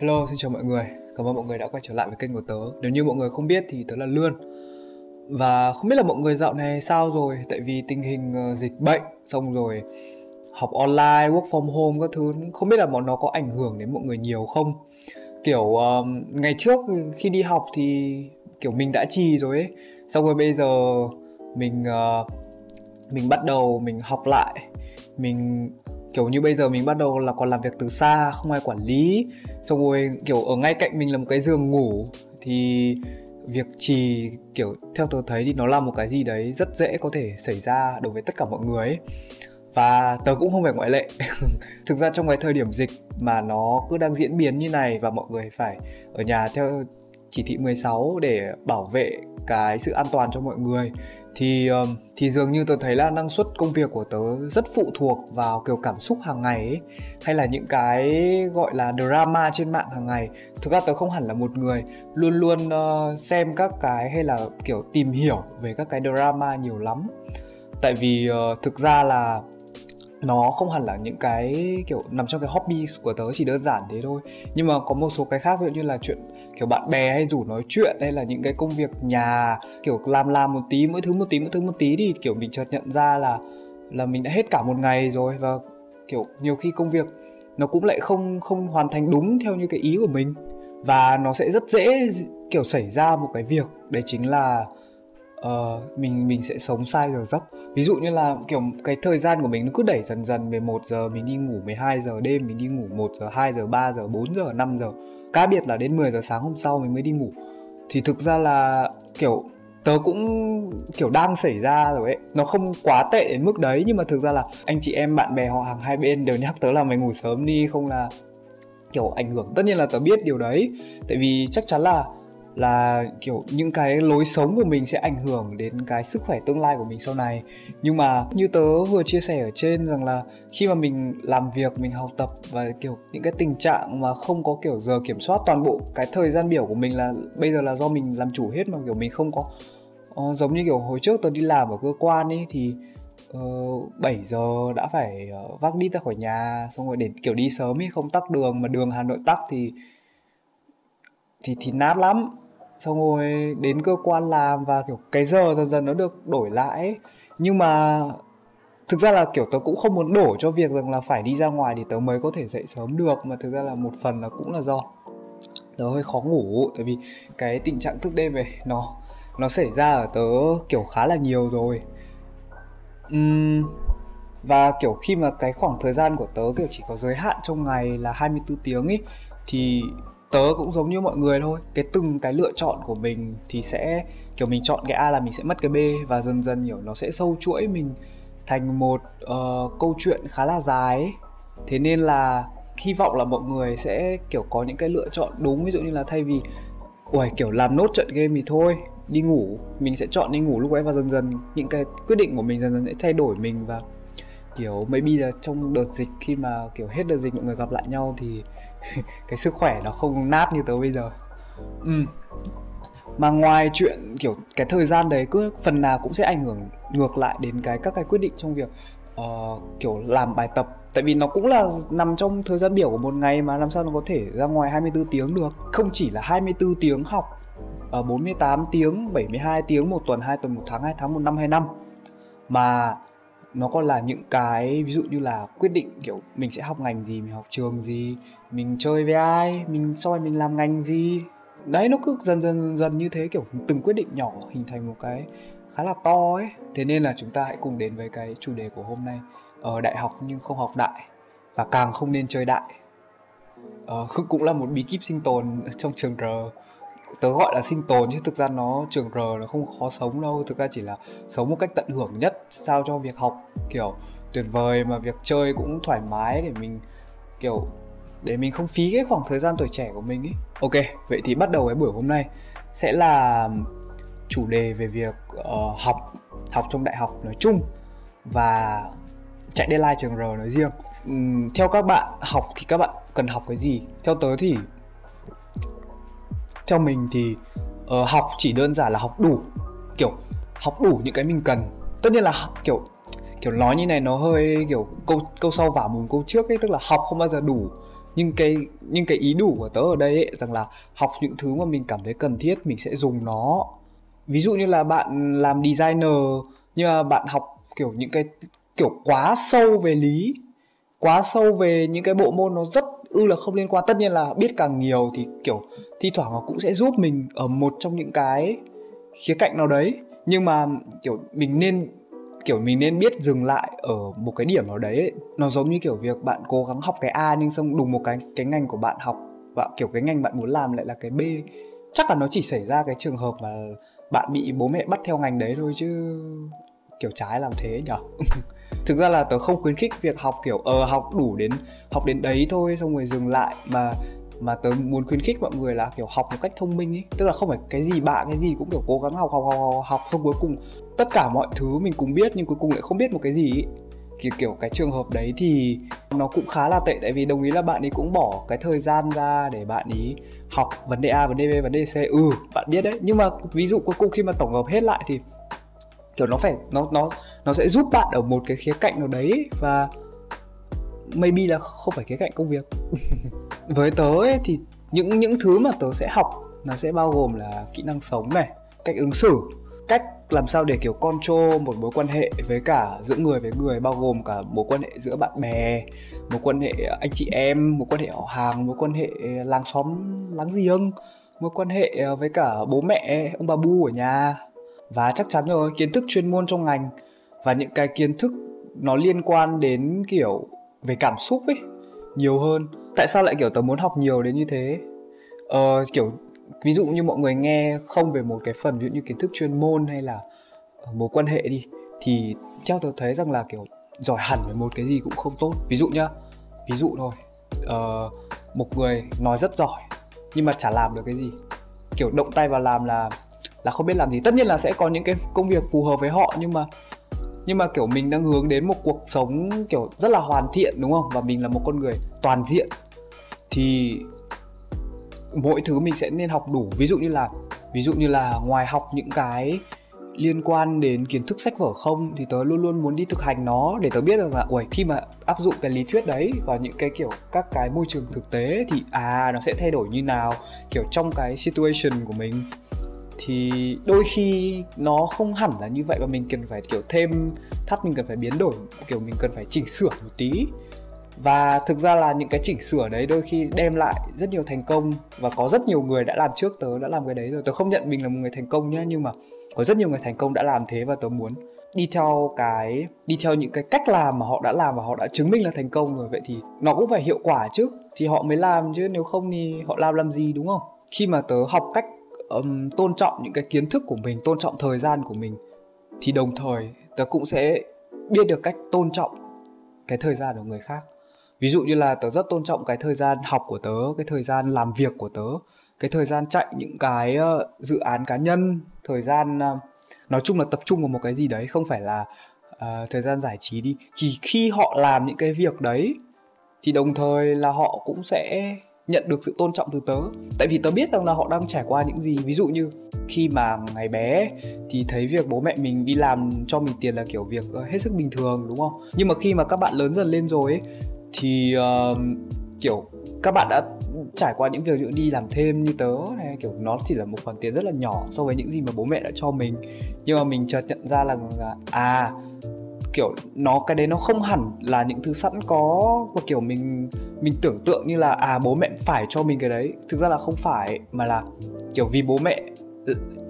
Hello, xin chào mọi người. Cảm ơn mọi người đã quay trở lại với kênh của tớ. Nếu như mọi người không biết thì tớ là Lươn. Và không biết là mọi người dạo này sao rồi Tại vì tình hình ờ, dịch bệnh Xong rồi học online, work from home các thứ Không biết là bọn nó có ảnh hưởng đến mọi người nhiều không Kiểu uh, ngày trước khi đi học thì kiểu mình đã trì rồi ấy Xong rồi bây giờ mình uh, mình bắt đầu mình học lại Mình kiểu như bây giờ mình bắt đầu là còn làm việc từ xa, không ai quản lý. Xong rồi, kiểu, ở ngay cạnh mình là một cái giường ngủ. Thì việc trì, kiểu, theo tôi thấy thì nó là một cái gì đấy rất dễ có thể xảy ra đối với tất cả mọi người ấy. và tớ cũng không phải ngoại lệ. Thực ra trong cái thời điểm dịch mà nó cứ đang diễn biến như này và mọi người phải ở nhà theo chỉ thị 16 để bảo vệ cái sự an toàn cho mọi người. Thì thì dường như tôi thấy là năng suất công việc của tớ rất phụ thuộc vào kiểu cảm xúc hàng ngày ấy, hay là những cái gọi là drama trên mạng hàng ngày. Thực ra tớ không hẳn là một người luôn luôn uh, xem các cái hay là kiểu tìm hiểu về các cái drama nhiều lắm. Tại vì uh, thực ra là nó không hẳn là những cái kiểu nằm trong cái hobby của tớ chỉ đơn giản thế thôi. Nhưng mà có một số cái khác ví dụ như là chuyện kiểu bạn bè hay rủ nói chuyện hay là những cái công việc nhà, kiểu làm làm một tí, mỗi thứ một tí, mỗi thứ một tí thì, kiểu, mình chợt nhận ra là là mình đã hết cả một ngày rồi và, kiểu, nhiều khi công việc nó cũng lại không không hoàn thành đúng theo như cái ý của mình. Và nó sẽ rất dễ kiểu, xảy ra một cái việc, đấy chính là uh, mình mình sẽ sống sai giờ giấc. Ví dụ như là kiểu cái thời gian của mình nó cứ đẩy dần dần 11 giờ mình đi ngủ 12 giờ đêm mình đi ngủ 1 giờ 2 giờ 3 giờ 4 giờ 5 giờ. Cá biệt là đến 10 giờ sáng hôm sau mình mới đi ngủ. Thì thực ra là kiểu tớ cũng kiểu đang xảy ra rồi ấy. Nó không quá tệ đến mức đấy nhưng mà thực ra là anh chị em bạn bè họ hàng hai bên đều nhắc tớ là mày ngủ sớm đi không là kiểu ảnh hưởng. Tất nhiên là tớ biết điều đấy. Tại vì chắc chắn là là kiểu những cái lối sống của mình sẽ ảnh hưởng đến cái sức khỏe tương lai của mình sau này. Nhưng mà như tớ vừa chia sẻ ở trên rằng là khi mà mình làm việc mình học tập và kiểu những cái tình trạng mà không có kiểu giờ kiểm soát toàn bộ cái thời gian biểu của mình là bây giờ là do mình làm chủ hết mà kiểu mình không có uh, giống như kiểu hồi trước tớ đi làm ở cơ quan ấy thì ờ, uh, 7 giờ đã phải uh, vác đi ra khỏi nhà xong rồi để kiểu đi sớm ấy không tắc đường mà đường Hà Nội tắc thì thì thì nát lắm. Xong rồi đến cơ quan làm và kiểu cái giờ dần dần nó được đổi lại nhưng mà thực ra là kiểu tớ cũng không muốn đổ cho việc rằng là phải đi ra ngoài thì tớ mới có thể dậy sớm được. Mà thực ra là một phần là cũng là do tớ hơi khó ngủ. Tại vì cái tình trạng thức đêm này nó nó xảy ra ở tớ kiểu khá là nhiều rồi. Uhm, và kiểu khi mà cái khoảng thời gian của tớ kiểu chỉ có giới hạn trong ngày là 24 tiếng ấy thì tớ cũng giống như mọi người thôi. Cái từng cái lựa chọn của mình thì sẽ kiểu mình chọn cái a là mình sẽ mất cái b và dần dần hiểu nó sẽ sâu chuỗi mình thành một uh, câu chuyện khá là dài thế nên là hy vọng là mọi người sẽ kiểu có những cái lựa chọn đúng. Ví dụ như là thay vì ui kiểu làm nốt trận game thì thôi đi ngủ. Mình sẽ chọn đi ngủ lúc ấy và dần dần những cái quyết định của mình dần dần sẽ thay đổi mình và kiểu maybe là trong đợt dịch khi mà kiểu hết đợt dịch mọi người gặp lại nhau thì cái sức khỏe nó không nát như tớ bây giờ. Ừ. mà ngoài chuyện kiểu cái thời gian đấy cứ phần nào cũng sẽ ảnh hưởng ngược lại đến cái các cái quyết định trong việc uh, kiểu làm bài tập. Tại vì nó cũng là nằm trong thời gian biểu của một ngày mà làm sao nó có thể ra ngoài 24 tiếng được. Không chỉ là 24 tiếng học ờ, uh, 48 tiếng 72 tiếng một tuần hai tuần một tháng hai tháng một năm hai năm. Mà nó còn là những cái ví dụ như là quyết định kiểu mình sẽ học ngành gì mình học trường gì mình chơi với ai mình sau này mình làm ngành gì. Đấy nó cứ dần dần dần, dần như thế kiểu từng quyết định nhỏ hình thành một cái khá là to ấy. Thế nên là chúng ta hãy cùng đến với cái chủ đề của hôm nay ở đại học nhưng không học đại và càng không nên chơi đại. Ờ, cũng là một bí kíp sinh tồn trong trường R tớ gọi là sinh tồn chứ thực ra nó trường R nó không khó sống đâu. Thực ra chỉ là sống một cách tận hưởng nhất sao cho việc học kiểu tuyệt vời mà việc chơi cũng thoải mái để mình kiểu để mình không phí cái khoảng thời gian tuổi trẻ của mình ấy. Ok vậy thì bắt đầu cái buổi hôm nay. Sẽ là chủ đề về việc uh, học học trong đại học nói chung và chạy deadline trường R nói riêng. Uhm, theo các bạn học thì các bạn cần học cái gì? Theo tớ thì theo mình thì uh, học chỉ đơn giản là học đủ kiểu học đủ những cái mình cần. Tất nhiên là kiểu kiểu nói như này nó hơi kiểu câu câu sau vả mồm câu trước ấy tức là học không bao giờ đủ. Nhưng cái nhưng cái ý đủ của tớ ở đây ấy, rằng là học những thứ mà mình cảm thấy cần thiết mình sẽ dùng nó. Ví dụ như là bạn làm designer nhưng mà bạn học kiểu những cái kiểu quá sâu về lý quá sâu về những cái bộ môn nó rất ư là không liên quan. Tất nhiên là biết càng nhiều thì, kiểu, thi thoảng nó cũng sẽ giúp mình ở một trong những cái khía cạnh nào đấy. Nhưng mà, kiểu, mình nên, kiểu, mình nên biết dừng lại ở một cái điểm nào đấy. Ấy. nó giống như kiểu việc bạn cố gắng học cái A nhưng xong đùng một cái cái ngành của bạn học và, kiểu, cái ngành bạn muốn làm lại là cái B. Chắc là nó chỉ xảy ra cái trường hợp mà bạn bị bố mẹ bắt theo ngành đấy thôi chứ, kiểu, trái làm thế nhở? thực ra là tớ không khuyến khích việc học kiểu ờ học đủ đến học đến đấy thôi xong rồi dừng lại. Mà mà tớ muốn khuyến khích mọi người là kiểu học một cách thông minh ấy. Tức là không phải cái gì bạn cái gì cũng kiểu cố gắng học học học học, học không cuối cùng tất cả mọi thứ mình cũng biết nhưng cuối cùng lại không biết một cái gì ấy. Kiểu kiểu cái trường hợp đấy thì nó cũng khá là tệ tại vì đồng ý là bạn ấy cũng bỏ cái thời gian ra để bạn ấy học vấn đề A vấn đề B vấn đề C. Ừ bạn biết đấy. Nhưng mà ví dụ cuối cùng khi mà tổng hợp hết lại thì kiểu nó phải nó nó nó sẽ giúp bạn ở một cái khía cạnh nào đấy và maybe là không phải khía cạnh công việc. Với tớ ấy, thì những những thứ mà tớ sẽ học nó sẽ bao gồm là kỹ năng sống này cách ứng xử cách làm sao để kiểu control một mối quan hệ với cả giữa người với người bao gồm cả mối quan hệ giữa bạn bè mối quan hệ anh chị em mối quan hệ họ hàng mối quan hệ làng xóm láng giềng mối quan hệ ờ, với cả bố mẹ ông bà bu ở nhà và chắc chắn rồi kiến thức chuyên môn trong ngành và những cái kiến thức nó liên quan đến kiểu về cảm xúc ấy nhiều hơn. Tại sao lại kiểu tớ muốn học nhiều đến như thế? Ờ, kiểu ví dụ như mọi người nghe không về một cái phần ví dụ như kiến thức chuyên môn hay là ờ, mối quan hệ đi thì theo tớ thấy rằng là kiểu giỏi hẳn về một cái gì cũng không tốt. Ví dụ nhá ví dụ thôi ờ, một người nói rất giỏi nhưng mà chả làm được cái gì. Kiểu động tay vào làm là là không biết làm gì. Tất nhiên là sẽ có những cái công việc phù hợp với họ, nhưng mà nhưng mà kiểu mình đang hướng đến một cuộc sống kiểu rất là hoàn thiện, đúng không? Và mình là một con người toàn diện, thì mỗi thứ mình sẽ nên học đủ. Ví dụ như là, ví dụ như là ngoài học những cái liên quan đến kiến thức sách vở không, thì tớ luôn luôn muốn đi thực hành nó để tớ biết được là ui khi mà áp dụng cái lý thuyết đấy vào những cái kiểu các cái môi trường thực tế thì à nó sẽ thay đổi như nào, kiểu trong cái situation của mình thì đôi khi nó không hẳn là như vậy và mình cần phải, kiểu, thêm thắt, mình cần phải biến đổi, kiểu, mình cần phải chỉnh sửa một tí. Và thực ra là những cái chỉnh sửa đấy đôi khi đem lại rất nhiều thành công và có rất nhiều người đã làm trước, tớ đã làm cái đấy rồi. Tớ không nhận mình là một người thành công nhá, nhưng mà có rất nhiều người thành công đã làm thế và tớ muốn đi theo cái, đi theo những cái cách làm mà họ đã làm và họ đã chứng minh là thành công rồi. Vậy thì nó cũng phải hiệu quả chứ, thì họ mới làm chứ. Nếu không thì họ làm làm gì, đúng không? Khi mà tớ học cách um, tôn trọng những cái kiến thức của mình tôn trọng thời gian của mình thì đồng thời tớ cũng sẽ biết được cách tôn trọng cái thời gian của người khác. Ví dụ như là tớ rất tôn trọng cái thời gian học của tớ cái thời gian làm việc của tớ cái thời gian chạy những cái uh, dự án cá nhân thời gian uh, nói chung là tập trung vào một cái gì đấy không phải là uh, thời gian giải trí đi. Thì khi họ làm những cái việc đấy thì đồng thời là họ cũng sẽ nhận được sự tôn trọng từ tớ. Tại vì tớ biết rằng là họ đang trải qua những gì. Ví dụ như khi mà ngày bé thì thấy việc bố mẹ mình đi làm cho mình tiền là kiểu việc ờ, hết sức bình thường đúng không? Nhưng mà khi mà các bạn lớn dần lên rồi ấy, thì uh, kiểu các bạn đã trải qua những việc như đi làm thêm như tớ này kiểu nó chỉ là một khoản tiền rất là nhỏ so với những gì mà bố mẹ đã cho mình. Nhưng mà mình chợt nhận ra là, là à kiểu nó, cái đấy nó không hẳn là những thứ sẵn có và kiểu mình mình tưởng tượng như là à bố mẹ phải cho mình cái đấy. Thực ra là không phải, mà là kiểu vì bố mẹ,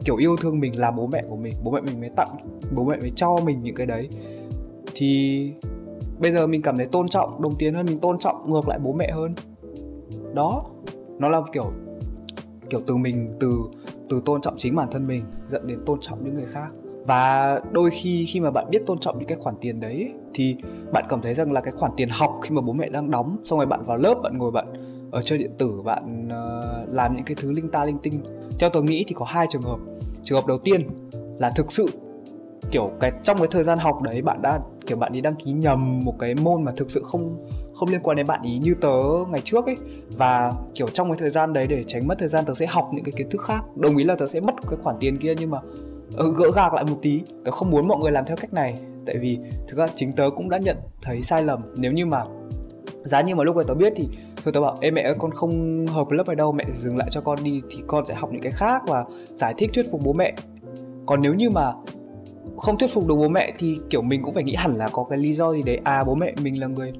kiểu yêu thương mình là bố mẹ của mình, bố mẹ mình mới tặng, bố mẹ mới cho mình những cái đấy. Thì bây giờ mình cảm thấy tôn trọng, đồng tiền hơn, mình tôn trọng ngược lại bố mẹ hơn. Đó, nó là kiểu kiểu từ mình, từ từ tôn trọng chính bản thân mình, dẫn đến tôn trọng những người khác và đôi khi khi mà bạn biết tôn trọng những cái khoản tiền đấy thì bạn cảm thấy rằng là cái khoản tiền học khi mà bố mẹ đang đóng xong rồi bạn vào lớp bạn ngồi bạn ở chơi điện tử bạn uh, làm những cái thứ linh ta linh tinh. Theo tôi nghĩ thì có hai trường hợp. Trường hợp đầu tiên là thực sự kiểu cái trong cái thời gian học đấy bạn đã kiểu bạn đi đăng ký nhầm một cái môn mà thực sự không không liên quan đến bạn ý như tớ ngày trước ấy. Và kiểu trong cái thời gian đấy để tránh mất thời gian tớ sẽ học những cái kiến thức khác. Đồng ý là tớ sẽ mất cái khoản tiền kia nhưng mà Ờ, gỡ gạc lại một tí. Tớ không muốn mọi người làm theo cách này. Tại vì, thực ra chính tớ cũng đã nhận thấy sai lầm. Nếu như mà, giá như mà lúc này tớ biết thì, thôi tớ bảo, ê mẹ ơi, con không hợp lớp này đâu, mẹ dừng lại cho con đi, thì con sẽ học những cái khác và giải thích thuyết phục bố mẹ. Còn nếu như mà không thuyết phục được bố mẹ thì, kiểu, mình cũng phải nghĩ hẳn là có cái lý do gì đấy. À bố mẹ mình là người,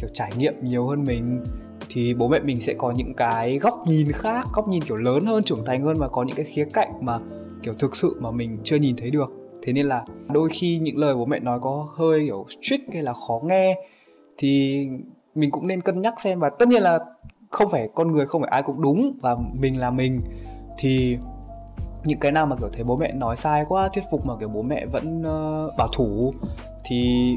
kiểu, trải nghiệm nhiều hơn mình, thì bố mẹ mình sẽ có những cái góc nhìn khác, góc nhìn, kiểu, lớn hơn, trưởng thành hơn và có những cái khía cạnh mà kiểu thực sự mà mình chưa nhìn thấy được. Thế nên là đôi khi những lời bố mẹ nói có hơi kiểu strict hay là khó nghe thì mình cũng nên cân nhắc xem. Và tất nhiên là không phải con người không phải ai cũng đúng và mình là mình. Thì những cái nào mà kiểu thấy bố mẹ nói sai quá thuyết phục mà kiểu bố mẹ vẫn uh, bảo thủ thì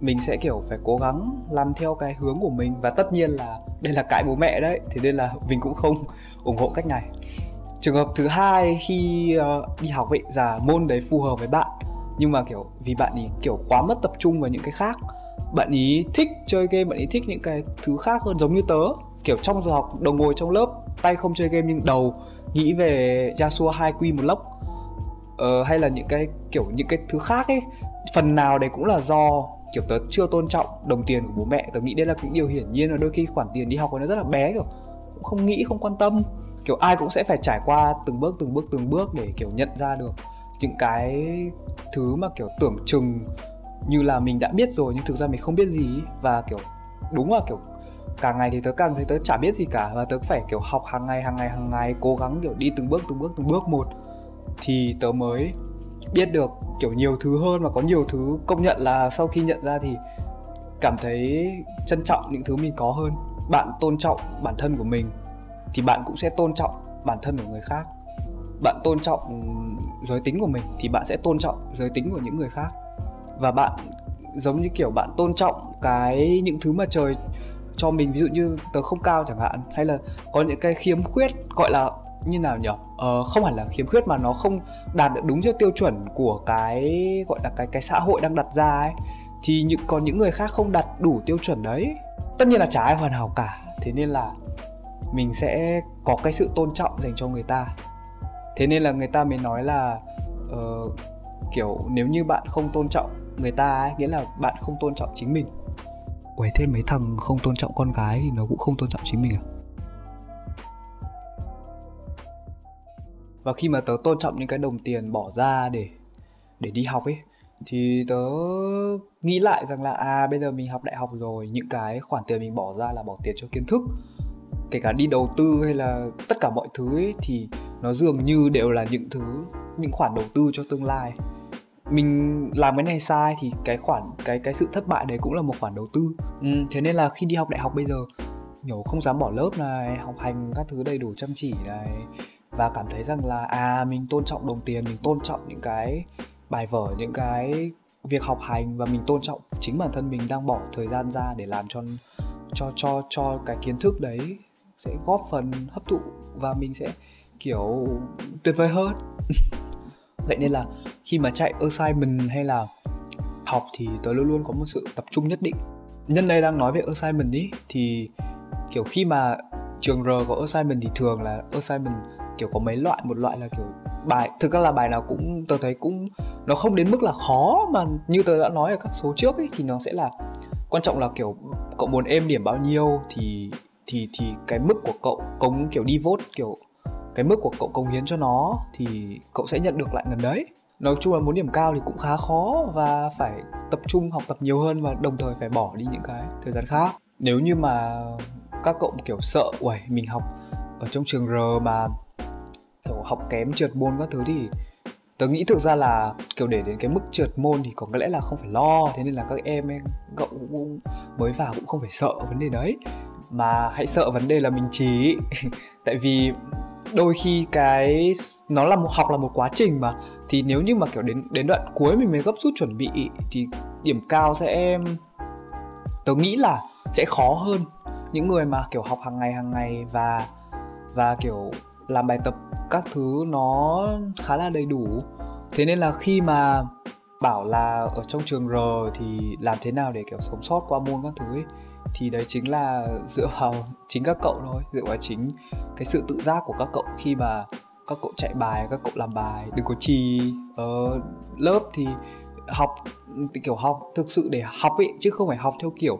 mình sẽ kiểu phải cố gắng làm theo cái hướng của mình. Và tất nhiên là đây là cãi bố mẹ đấy thế nên là mình cũng không ủng hộ cách này trường hợp thứ hai khi uh, đi học ấy là môn đấy phù hợp với bạn nhưng mà kiểu vì bạn ý kiểu quá mất tập trung vào những cái khác bạn ý thích chơi game bạn ý thích những cái thứ khác hơn giống như tớ kiểu trong giờ học đồng ngồi trong lớp tay không chơi game nhưng đầu nghĩ về Yasuo hai quy một lốc ờ, hay là những cái kiểu những cái thứ khác ấy phần nào đấy cũng là do kiểu tớ chưa tôn trọng đồng tiền của bố mẹ tớ nghĩ đây là những điều hiển nhiên là đôi khi khoản tiền đi học của nó rất là bé kiểu cũng không nghĩ không quan tâm kiểu ai cũng sẽ phải trải qua từng bước từng bước từng bước để kiểu nhận ra được những cái thứ mà kiểu tưởng chừng như là mình đã biết rồi nhưng thực ra mình không biết gì. Và kiểu đúng là kiểu càng ngày thì tớ càng thấy tớ chả biết gì cả và tớ phải kiểu học hàng ngày hàng ngày hàng ngày, cố gắng kiểu đi từng bước từng bước từng bước một thì tớ mới biết được kiểu nhiều thứ hơn và có nhiều thứ công nhận là sau khi nhận ra thì cảm thấy trân trọng những thứ mình có hơn, bạn tôn trọng bản thân của mình thì bạn cũng sẽ tôn trọng bản thân của người khác. Bạn tôn trọng giới tính của mình thì bạn sẽ tôn trọng giới tính của những người khác. Và bạn giống như kiểu bạn tôn trọng cái những thứ mà trời cho mình ví dụ như tớ không cao chẳng hạn hay là có những cái khiếm khuyết gọi là như nào nhỉ? Ờ, không hẳn là khiếm khuyết mà nó không đạt được đúng theo tiêu chuẩn của cái gọi là cái cái xã hội đang đặt ra ấy thì những còn những người khác không đạt đủ tiêu chuẩn đấy. Tất nhiên là chả ai hoàn hảo cả. Thế nên là mình sẽ có cái sự tôn trọng dành cho người ta. Thế nên là người ta mới nói là uh, kiểu nếu như bạn không tôn trọng người ta ấy nghĩa là bạn không tôn trọng chính mình. Uầy thêm mấy thằng không tôn trọng con gái thì nó cũng không tôn trọng chính mình à? Và khi mà tớ tôn trọng những cái đồng tiền bỏ ra để để đi học ấy thì tớ nghĩ lại rằng là à bây giờ mình học đại học rồi những cái khoản tiền mình bỏ ra là bỏ tiền cho kiến thức kể cả đi đầu tư hay là tất cả mọi thứ ấy thì nó dường như đều là những thứ những khoản đầu tư cho tương lai. Mình làm cái này sai thì cái khoản cái cái sự thất bại đấy cũng là một khoản đầu tư. Ừ, thế nên là khi đi học đại học bây giờ nhổ không dám bỏ lớp này học hành các thứ đầy đủ chăm chỉ này và cảm thấy rằng là à mình tôn trọng đồng tiền mình tôn trọng những cái bài vở những cái việc học hành và mình tôn trọng chính bản thân mình đang bỏ thời gian ra để làm cho cho cho cho cái kiến thức đấy sẽ góp phần hấp thụ và mình sẽ, kiểu, tuyệt vời hơn. Vậy nên là khi mà chạy assignment hay là học thì tớ luôn luôn có một sự tập trung nhất định. Nhân đây đang nói về assignment ý, thì, kiểu, khi mà trường R có assignment thì thường là assignment, kiểu, có mấy loại. Một loại là, kiểu, bài, thực ra là bài nào cũng, tớ thấy cũng, nó không đến mức là khó, mà như tớ đã nói ở các số trước ấy thì nó sẽ là, quan trọng là, kiểu, cậu muốn êm điểm bao nhiêu thì thì thì cái mức của cậu cống kiểu đi vote kiểu cái mức của cậu cống hiến cho nó thì cậu sẽ nhận được lại gần đấy. Nói chung là muốn điểm cao thì cũng khá khó và phải tập trung học tập nhiều hơn và đồng thời phải bỏ đi những cái thời gian khác. Nếu như mà các cậu kiểu sợ uầy mình học ở trong trường R mà kiểu học kém trượt môn các thứ thì tớ nghĩ thực ra là kiểu để đến cái mức trượt môn thì có lẽ là không phải lo. Thế nên là các em ấy, cậu cũng mới vào cũng không phải sợ vấn đề đấy mà hãy sợ vấn đề là mình trí tại vì đôi khi cái nó là một, học là một quá trình mà. Thì nếu như mà kiểu đến đến đoạn cuối mình mới gấp rút chuẩn bị thì điểm cao sẽ, tớ nghĩ là sẽ khó hơn. Những người mà kiểu học hàng ngày hàng ngày và và kiểu làm bài tập các thứ nó khá là đầy đủ. Thế nên là khi mà bảo là ở trong trường R thì làm thế nào để kiểu sống sót qua môn các thứ ấy thì đấy chính là dựa vào chính các cậu thôi, dựa vào chính cái sự tự giác của các cậu khi mà các cậu chạy bài, các cậu làm bài. Đừng có trì ở lớp thì học thì kiểu học, thực sự để học ấy chứ không phải học theo kiểu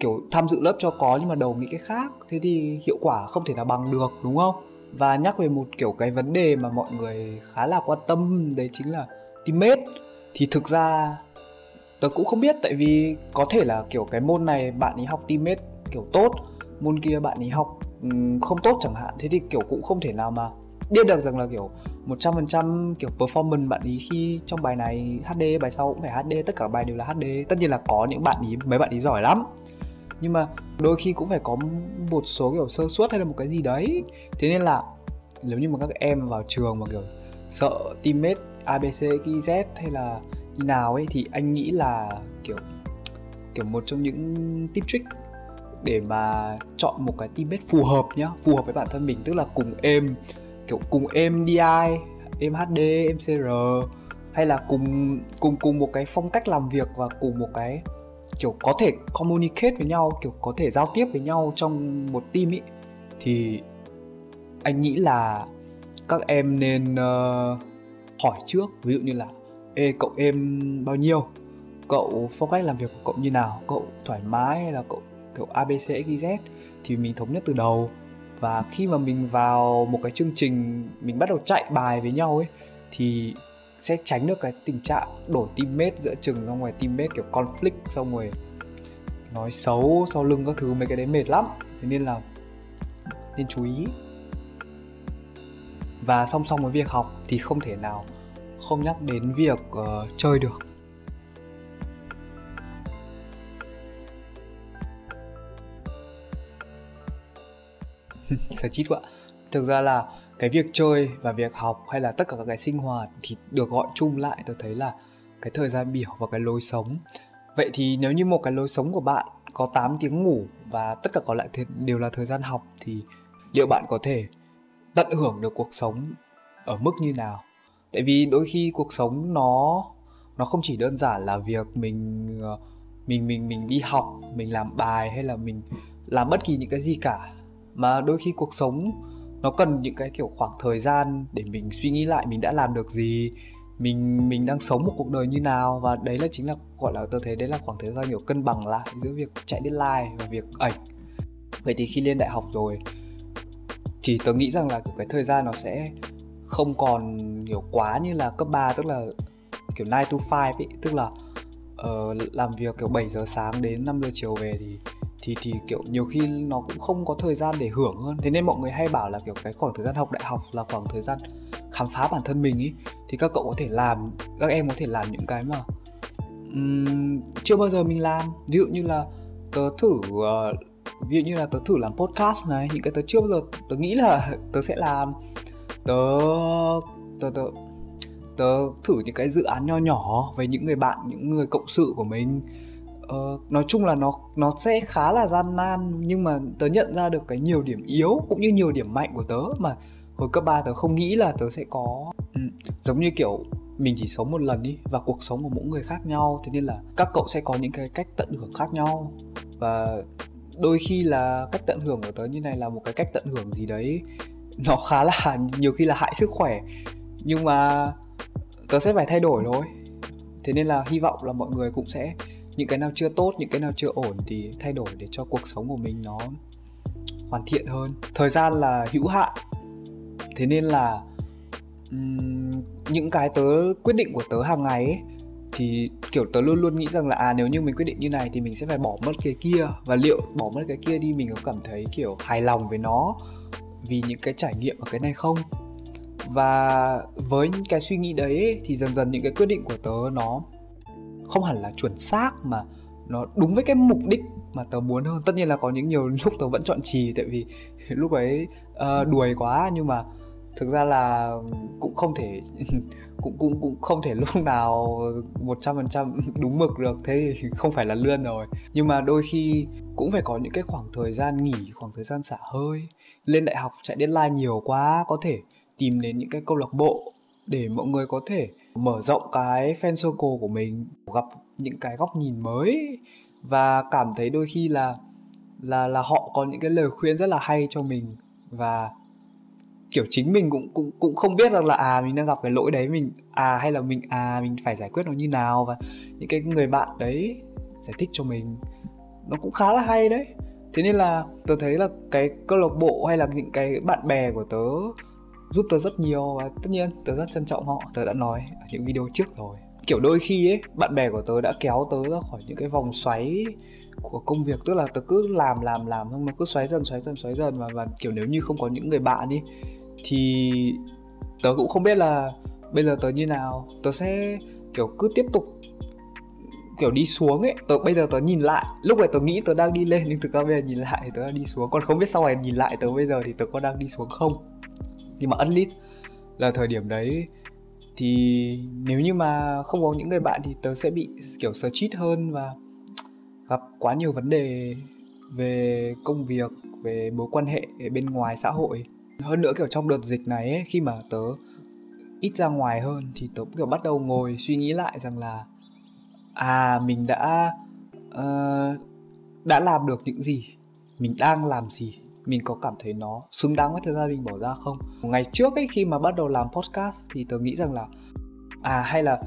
kiểu tham dự lớp cho có nhưng mà đầu nghĩ cái khác. Thế thì hiệu quả không thể nào bằng được, đúng không? Và nhắc về một kiểu cái vấn đề mà mọi người khá là quan tâm, đấy chính là teammate. Thì thực ra tớ cũng không biết, tại vì có thể là, kiểu, cái môn này bạn ấy học teammate, kiểu, tốt. Môn kia bạn ấy học không tốt chẳng hạn. Thế thì, kiểu, cũng không thể nào mà biết được rằng là, kiểu 100% kiểu, performance bạn ý khi trong bài này HD bài sau cũng phải HD tất cả bài đều là HD tất nhiên là có những bạn ý, mấy bạn ý giỏi lắm. Nhưng mà đôi khi cũng phải có một số, kiểu, sơ suất hay là một cái gì đấy. Thế nên là nếu như mà các em vào trường mà, kiểu, sợ teammate abc z hay là như nào ấy thì anh nghĩ là kiểu kiểu một trong những tip trick để mà chọn một cái teammate phù hợp nhá phù hợp với bản thân mình tức là cùng em kiểu cùng em DI em HD em CR hay là cùng cùng cùng một cái phong cách làm việc và cùng một cái kiểu có thể communicate với nhau kiểu có thể giao tiếp với nhau trong một team ý thì anh nghĩ là các em nên uh, hỏi trước. Ví dụ như là ê, cậu em bao nhiêu? Cậu phong cách làm việc của cậu như nào? Cậu thoải mái hay là cậu kiểu abc xyz thì mình thống nhất từ đầu. Và khi mà mình vào một cái chương trình, mình bắt đầu chạy bài với nhau ấy, thì sẽ tránh được cái tình trạng đổi teammate giữa chừng ra ngoài teammate kiểu conflict, xong rồi nói xấu sau lưng các thứ, mấy cái đấy mệt lắm. Thế nên là nên chú ý. Và song song với việc học thì không thể nào không nhắc đến việc uh, chơi được. Sở chít quá. Thực ra là cái việc chơi và việc học hay là tất cả các cái sinh hoạt thì được gọi chung lại tôi thấy là cái thời gian biểu và cái lối sống. Vậy thì nếu như một cái lối sống của bạn có 8 tiếng ngủ và tất cả còn lại đều là thời gian học thì liệu bạn có thể tận hưởng được cuộc sống ở mức như nào? Tại vì đôi khi cuộc sống nó nó không chỉ đơn giản là việc mình ờ, mình mình mình đi học, mình làm bài hay là mình làm bất kỳ những cái gì cả. Mà đôi khi cuộc sống nó cần những cái kiểu khoảng thời gian để mình suy nghĩ lại mình đã làm được gì, mình mình đang sống một cuộc đời như nào. Và đấy là chính là, gọi là, tôi thấy đấy là khoảng thời gian kiểu cân bằng lại giữa việc chạy deadline và việc ảnh. Vậy thì khi lên đại học rồi, thì tôi nghĩ rằng là cái thời gian nó sẽ không còn kiểu quá như là cấp 3 tức là kiểu 9 to 5 ấy. Tức là uh, làm việc kiểu 7 giờ sáng đến 5 giờ chiều về thì thì thì kiểu nhiều khi nó cũng không có thời gian để hưởng hơn. Thế nên mọi người hay bảo là kiểu cái khoảng thời gian học đại học là khoảng thời gian khám phá bản thân mình ý. Thì các cậu có thể làm các em có thể làm những cái mà um, chưa bao giờ mình làm. Ví dụ như là tớ thử uh, ví dụ như là tớ thử làm podcast này những cái tớ chưa bao giờ tớ nghĩ là tớ sẽ làm tớ tớ tớ tớ thử những cái dự án nho nhỏ với những người bạn những người cộng sự của mình. Ờ, nói chung là nó nó sẽ khá là gian nan nhưng mà tớ nhận ra được cái nhiều điểm yếu cũng như nhiều điểm mạnh của tớ mà hồi cấp 3 tớ không nghĩ là tớ sẽ có. Ừ, giống như kiểu mình chỉ sống một lần đi và cuộc sống của mỗi người khác nhau thế nên là các cậu sẽ có những cái cách tận hưởng khác nhau. Và đôi khi là cách tận hưởng của tớ như này là một cái cách tận hưởng gì đấy nó khá là nhiều khi là hại sức khỏe. Nhưng mà tớ sẽ phải thay đổi thôi. Thế nên là hy vọng là mọi người cũng sẽ những cái nào chưa tốt những cái nào chưa ổn thì thay đổi để cho cuộc sống của mình nó hoàn thiện hơn. Thời gian là hữu hạn. Thế nên là um, những cái tớ quyết định của tớ hàng ngày ấy, thì kiểu tớ luôn luôn nghĩ rằng là à nếu như mình quyết định như này thì mình sẽ phải bỏ mất cái kia. Và liệu bỏ mất cái kia đi mình có cảm thấy kiểu hài lòng với nó vì những cái trải nghiệm ở cái này không? Và với những cái suy nghĩ đấy thì dần dần những cái quyết định của tớ nó không hẳn là chuẩn xác mà nó đúng với cái mục đích mà tớ muốn hơn. Tất nhiên là có những nhiều lúc tớ vẫn chọn trì tại vì lúc ấy uh, đuổi quá. Nhưng mà thực ra là cũng không thể cũng cũng cũng không thể lúc nào một trăm phần trăm đúng mực được. Thế thì không phải là lươn rồi. Nhưng mà đôi khi cũng phải có những cái khoảng thời gian nghỉ khoảng thời gian xả hơi lên đại học chạy deadline nhiều quá, có thể tìm đến những cái câu lạc bộ để mọi người có thể mở rộng cái fan circle của mình, gặp những cái góc nhìn mới. Và cảm thấy đôi khi là là là họ có những cái lời khuyên rất là hay cho mình. Và kiểu chính mình cũng cũng cũng không biết rằng là à mình đang gặp cái lỗi đấy, mình à hay là mình à mình phải giải quyết nó như nào. Và những cái người bạn đấy giải thích cho mình, nó cũng khá là hay đấy thế nên là tớ thấy là cái câu lạc bộ hay là những cái bạn bè của tớ giúp tớ rất nhiều và tất nhiên tớ rất trân trọng họ. Tớ đã nói ở những video trước rồi. Kiểu đôi khi ấy bạn bè của tớ đã kéo tớ ra khỏi những cái vòng xoáy của công việc. Tức là tớ cứ làm làm làm xong nó cứ xoáy dần xoáy dần xoáy dần và, và kiểu nếu như không có những người bạn đi thì tớ cũng không biết là bây giờ tớ như nào. Tớ sẽ kiểu cứ tiếp tục kiểu đi xuống ấy tớ bây giờ tớ nhìn lại lúc này tớ nghĩ tớ đang đi lên nhưng thực ra bây giờ nhìn lại thì tớ đang đi xuống. Còn không biết sau này nhìn lại tớ bây giờ thì tớ có đang đi xuống không? Nhưng mà unlit là thời điểm đấy thì nếu như mà không có những người bạn thì tớ sẽ bị kiểu stress hơn và gặp quá nhiều vấn đề về công việc về mối quan hệ bên ngoài xã hội. Hơn nữa kiểu trong đợt dịch này ấy, khi mà tớ ít ra ngoài hơn thì tớ cũng kiểu bắt đầu ngồi suy nghĩ lại rằng là à mình đã uh, đã làm được những gì? Mình đang làm gì? Mình có cảm thấy nó xứng đáng với thời gian mình bỏ ra không? Ngày trước ấy khi mà bắt đầu làm podcast thì tớ nghĩ rằng là à hay là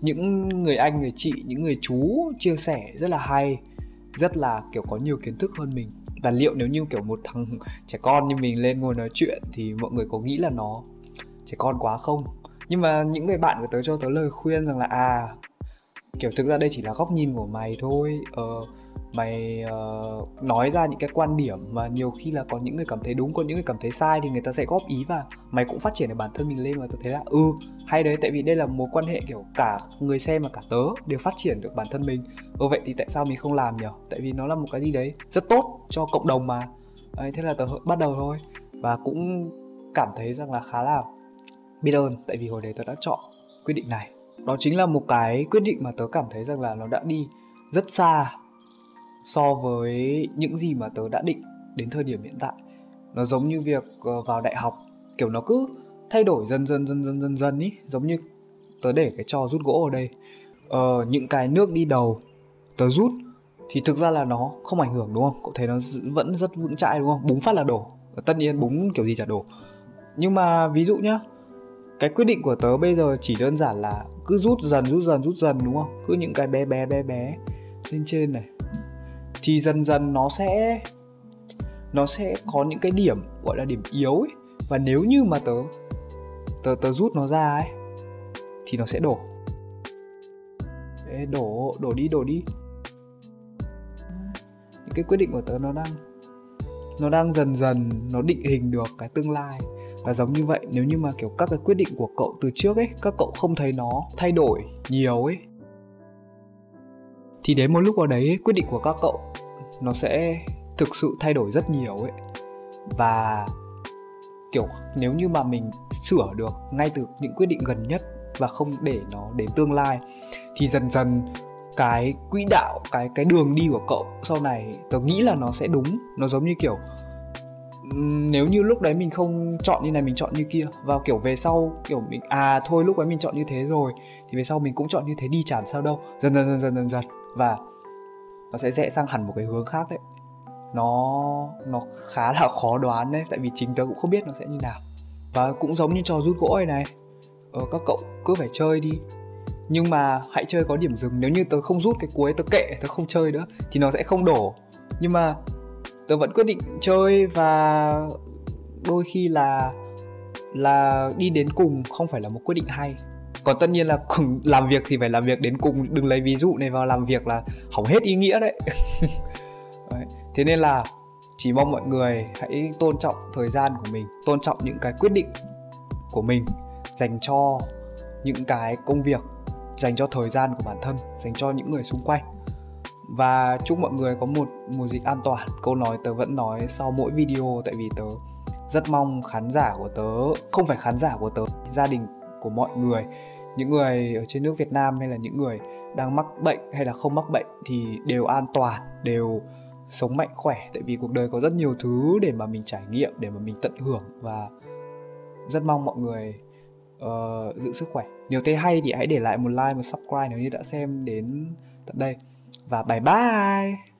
những người anh người chị những người chú chia sẻ rất là hay rất là kiểu có nhiều kiến thức hơn mình. Và liệu nếu như kiểu một thằng trẻ con như mình lên ngồi nói chuyện thì mọi người có nghĩ là nó trẻ con quá không? Nhưng mà những người bạn của tớ cho tớ lời khuyên rằng là à kiểu thực ra đây chỉ là góc nhìn của mày thôi. Ờ, mày uh, nói ra những cái quan điểm mà nhiều khi là có những người cảm thấy đúng còn những người cảm thấy sai thì người ta sẽ góp ý và mày cũng phát triển được bản thân mình lên và tôi thấy là ừ hay đấy. Tại vì đây là mối quan hệ kiểu cả người xem và cả tớ đều phát triển được bản thân mình. Ừ vậy thì tại sao mình không làm nhở? Tại vì nó là một cái gì đấy rất tốt cho cộng đồng mà. Đấy, thế là tớ bắt đầu thôi. Và cũng cảm thấy rằng là khá là biết ơn. Tại vì hồi đấy tớ đã chọn quyết định này đó chính là một cái quyết định mà tớ cảm thấy rằng là nó đã đi rất xa so với những gì mà tớ đã định đến thời điểm hiện tại. Nó giống như việc ờ, vào đại học kiểu nó cứ thay đổi dần dần dần dần dần dần ý giống như tớ để cái trò rút gỗ ở đây. Ờ, những cái nước đi đầu tớ rút thì thực ra là nó không ảnh hưởng đúng không? Cậu thấy nó vẫn rất vững chãi đúng không? Búng phát là đổ tất nhiên búng kiểu gì chả đổ. Nhưng mà ví dụ nhá cái quyết định của tớ bây giờ chỉ đơn giản là cứ rút dần rút dần rút dần đúng không? Cứ những cái bé bé bé bé lên trên này. Thì dần dần nó sẽ nó sẽ có những cái điểm gọi là điểm yếu ấy. Và nếu như mà tớ tớ tớ rút nó ra ấy thì nó sẽ đổ. Ê, đổ đổ đi đổ đi. Những cái quyết định của tớ nó đang nó đang dần dần nó định hình được cái tương lai và giống như vậy nếu như mà kiểu các cái quyết định của cậu từ trước ấy các cậu không thấy nó thay đổi nhiều ấy thì đến một lúc vào đấy ấy, quyết định của các cậu nó sẽ thực sự thay đổi rất nhiều ấy. Và kiểu nếu như mà mình sửa được ngay từ những quyết định gần nhất và không để nó đến tương lai thì dần dần cái quỹ đạo cái cái đường đi của cậu sau này tớ nghĩ là nó sẽ đúng. Nó giống như kiểu nếu như lúc đấy mình không chọn như này mình chọn như kia và kiểu về sau kiểu mình à thôi lúc đấy mình chọn như thế rồi thì về sau mình cũng chọn như thế đi chẳng sao đâu. Dần dần dần dần dần dần. Và nó sẽ rẽ sang hẳn một cái hướng khác đấy. Nó nó khá là khó đoán đấy tại vì chính tớ cũng không biết nó sẽ như nào. Và cũng giống như trò rút gỗ này này ờ, các cậu cứ phải chơi đi. Nhưng mà hãy chơi có điểm dừng nếu như tớ không rút cái cuối tớ kệ tớ không chơi nữa thì nó sẽ không đổ. Nhưng mà tớ vẫn quyết định chơi và đôi khi là là đi đến cùng không phải là một quyết định hay còn tất nhiên là làm việc thì phải làm việc đến cùng, đừng lấy ví dụ này vào làm việc là hỏng hết ý nghĩa đấy. đấy, thế nên là chỉ mong mọi người hãy tôn trọng thời gian của mình, tôn trọng những cái quyết định của mình, dành cho những cái công việc, dành cho thời gian của bản thân, dành cho những người xung quanh và chúc mọi người có một mùa dịch an toàn. Câu nói tớ vẫn nói sau mỗi video tại vì tớ rất mong khán giả của tớ không phải khán giả của tớ gia đình của mọi người những người ở trên nước Việt Nam hay là những người đang mắc bệnh hay là không mắc bệnh thì đều an toàn đều sống mạnh khỏe. Tại vì cuộc đời có rất nhiều thứ để mà mình trải nghiệm để mà mình tận hưởng. Và rất mong mọi người uh, giữ sức khỏe. Nếu thấy hay thì hãy để lại một like một subscribe nếu như đã xem đến tận đây. Và bye bye